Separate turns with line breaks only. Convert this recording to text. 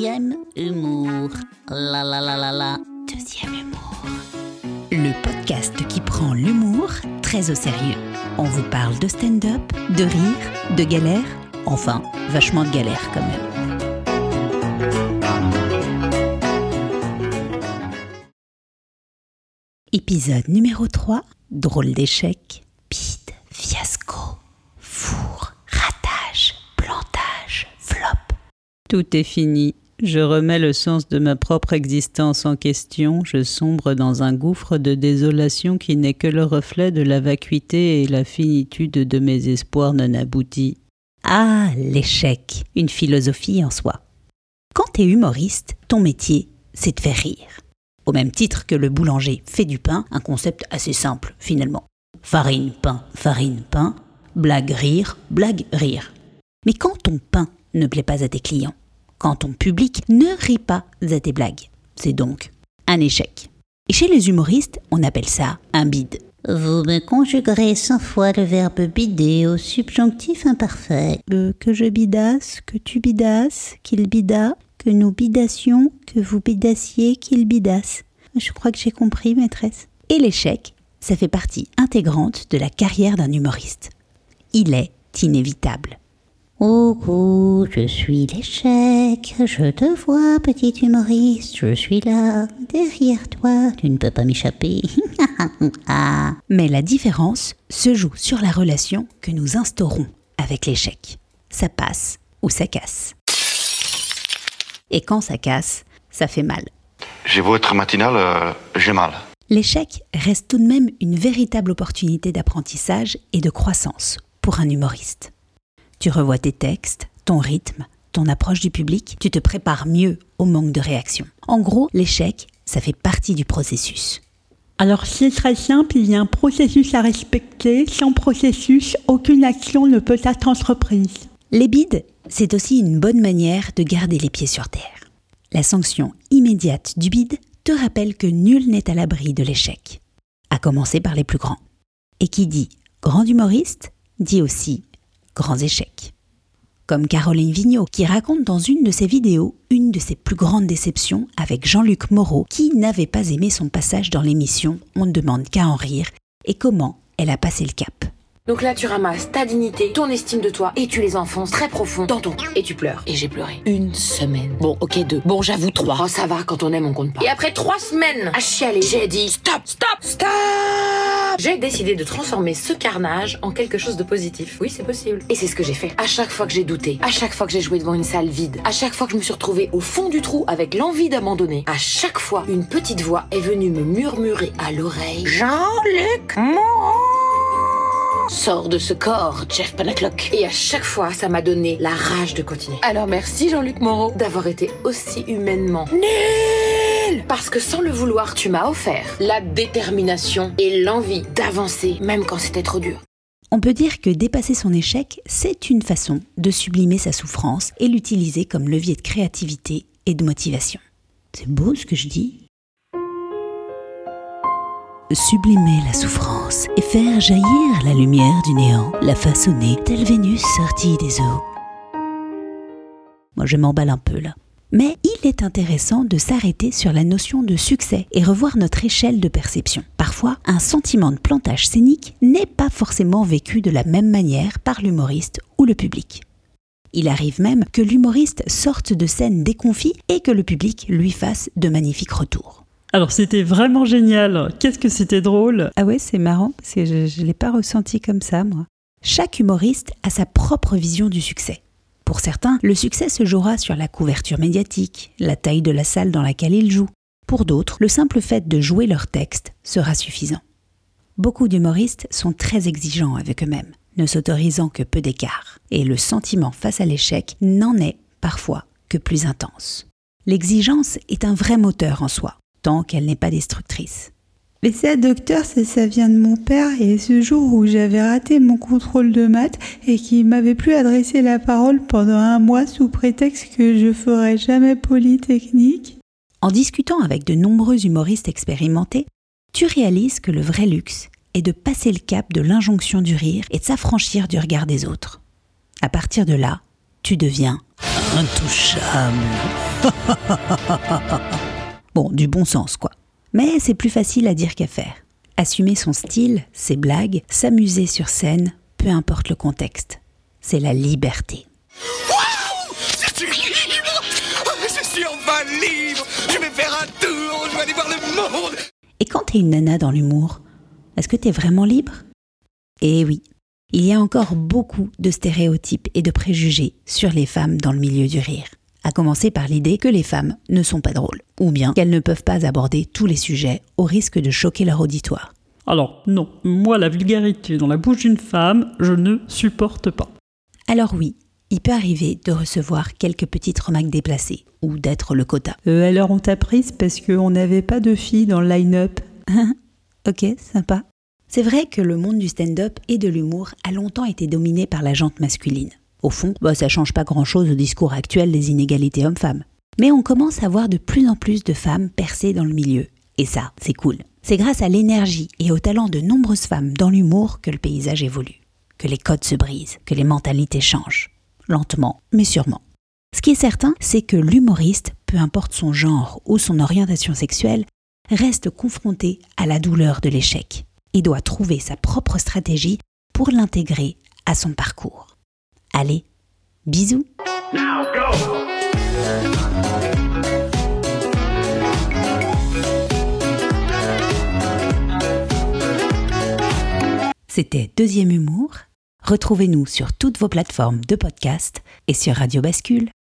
Deuxième humour. La la la la la. Deuxième humour. Le podcast qui prend l'humour très au sérieux. On vous parle de stand-up, de rire, de galère. Enfin, vachement de galère quand même. Épisode numéro 3. Drôle d'échec. Bide, fiasco, four, ratage, plantage, flop.
Tout est fini. Je remets le sens de ma propre existence en question, je sombre dans un gouffre de désolation qui n'est que le reflet de la vacuité et la finitude de mes espoirs non aboutis.
Ah, l'échec, une philosophie en soi. Quand t'es humoriste, ton métier, c'est de faire rire. Au même titre que le boulanger fait du pain, un concept assez simple finalement. Farine, pain, farine, pain, blague, rire, blague, rire. Mais quand ton pain ne plaît pas à tes clients, quand ton public ne rit pas à tes blagues, c'est donc un échec. Et chez les humoristes, on appelle ça un bide. Vous me conjuguerez cent fois le verbe bider au subjonctif imparfait.
Euh, que je bidasse, que tu bidasses, qu'il bida, que nous bidassions, que vous bidassiez, qu'il bidasse. Je crois que j'ai compris, maîtresse.
Et l'échec, ça fait partie intégrante de la carrière d'un humoriste. Il est inévitable. Coucou, je suis l'échec, je te vois, petit humoriste, je suis là, derrière toi, tu ne peux pas m'échapper. Mais la différence se joue sur la relation que nous instaurons avec l'échec. Ça passe ou ça casse. Et quand ça casse, ça fait mal.
J'ai beau être matinal, euh, j'ai mal.
L'échec reste tout de même une véritable opportunité d'apprentissage et de croissance pour un humoriste. Tu revois tes textes, ton rythme, ton approche du public, tu te prépares mieux au manque de réaction. En gros, l'échec, ça fait partie du processus.
Alors c'est très simple, il y a un processus à respecter. Sans processus, aucune action ne peut être entreprise.
Les bides, c'est aussi une bonne manière de garder les pieds sur terre. La sanction immédiate du bide te rappelle que nul n'est à l'abri de l'échec, à commencer par les plus grands. Et qui dit grand humoriste dit aussi grands échecs. Comme Caroline Vigneault, qui raconte dans une de ses vidéos une de ses plus grandes déceptions avec Jean-Luc Moreau, qui n'avait pas aimé son passage dans l'émission On ne demande qu'à en rire, et comment elle a passé le cap.
Donc là, tu ramasses ta dignité, ton estime de toi, et tu les enfonces très profond dans ton cul. Et tu pleures. Et j'ai pleuré. Une semaine. Bon, ok, deux. Bon, j'avoue trois. Oh, ça va, quand on aime, on compte pas. Et après trois semaines à chialer, j'ai dit stop, stop, stop J'ai décidé de transformer ce carnage en quelque chose de positif. Oui, c'est possible. Et c'est ce que j'ai fait. À chaque fois que j'ai douté, à chaque fois que j'ai joué devant une salle vide, à chaque fois que je me suis retrouvée au fond du trou avec l'envie d'abandonner, à chaque fois, une petite voix est venue me murmurer à l'oreille Jean-Luc Moreau Sors de ce corps, Jeff Panaclock. Et à chaque fois, ça m'a donné la rage de continuer. Alors merci Jean-Luc Moreau d'avoir été aussi humainement nul Parce que sans le vouloir, tu m'as offert la détermination et l'envie d'avancer, même quand c'était trop dur.
On peut dire que dépasser son échec, c'est une façon de sublimer sa souffrance et l'utiliser comme levier de créativité et de motivation. C'est beau ce que je dis sublimer la souffrance et faire jaillir la lumière du néant, la façonner telle Vénus sortie des eaux. Moi je m'emballe un peu là. Mais il est intéressant de s'arrêter sur la notion de succès et revoir notre échelle de perception. Parfois, un sentiment de plantage scénique n'est pas forcément vécu de la même manière par l'humoriste ou le public. Il arrive même que l'humoriste sorte de scène déconfit et que le public lui fasse de magnifiques retours.
Alors c'était vraiment génial. Qu'est-ce que c'était drôle.
Ah ouais, c'est marrant parce que je ne l'ai pas ressenti comme ça, moi.
Chaque humoriste a sa propre vision du succès. Pour certains, le succès se jouera sur la couverture médiatique, la taille de la salle dans laquelle ils jouent. Pour d'autres, le simple fait de jouer leur texte sera suffisant. Beaucoup d'humoristes sont très exigeants avec eux-mêmes, ne s'autorisant que peu d'écart, et le sentiment face à l'échec n'en est parfois que plus intense. L'exigence est un vrai moteur en soi, tant qu'elle n'est pas destructrice.
Mais ça, docteur, ça, ça vient de mon père. Et ce jour où j'avais raté mon contrôle de maths et qu'il m'avait plus adressé la parole pendant un mois sous prétexte que je ferais jamais polytechnique.
En discutant avec de nombreux humoristes expérimentés, tu réalises que le vrai luxe est de passer le cap de l'injonction du rire et de s'affranchir du regard des autres. À partir de là, tu deviens intouchable. bon, du bon sens, quoi. Mais c'est plus facile à dire qu'à faire. Assumer son style, ses blagues, s'amuser sur scène, peu importe le contexte. C'est la liberté.
Libre Je suis Je vais faire un tour, je vais aller le monde
Et quand t'es une nana dans l'humour, est-ce que t'es vraiment libre? Eh oui, il y a encore beaucoup de stéréotypes et de préjugés sur les femmes dans le milieu du rire. À commencer par l'idée que les femmes ne sont pas drôles, ou bien qu'elles ne peuvent pas aborder tous les sujets au risque de choquer leur auditoire.
Alors non, moi la vulgarité dans la bouche d'une femme, je ne supporte pas.
Alors oui, il peut arriver de recevoir quelques petites remarques déplacées, ou d'être le quota.
Euh, alors on t'a prise parce qu'on n'avait pas de filles dans le line-up.
ok, sympa. C'est vrai que le monde du stand-up et de l'humour a longtemps été dominé par la jante masculine. Au fond, bah, ça change pas grand-chose au discours actuel des inégalités hommes-femmes. Mais on commence à voir de plus en plus de femmes percées dans le milieu. Et ça, c'est cool. C'est grâce à l'énergie et au talent de nombreuses femmes dans l'humour que le paysage évolue, que les codes se brisent, que les mentalités changent. Lentement, mais sûrement. Ce qui est certain, c'est que l'humoriste, peu importe son genre ou son orientation sexuelle, reste confronté à la douleur de l'échec et doit trouver sa propre stratégie pour l'intégrer à son parcours. Allez, bisous C'était Deuxième Humour. Retrouvez-nous sur toutes vos plateformes de podcast et sur Radio Bascule. Radio Bascule.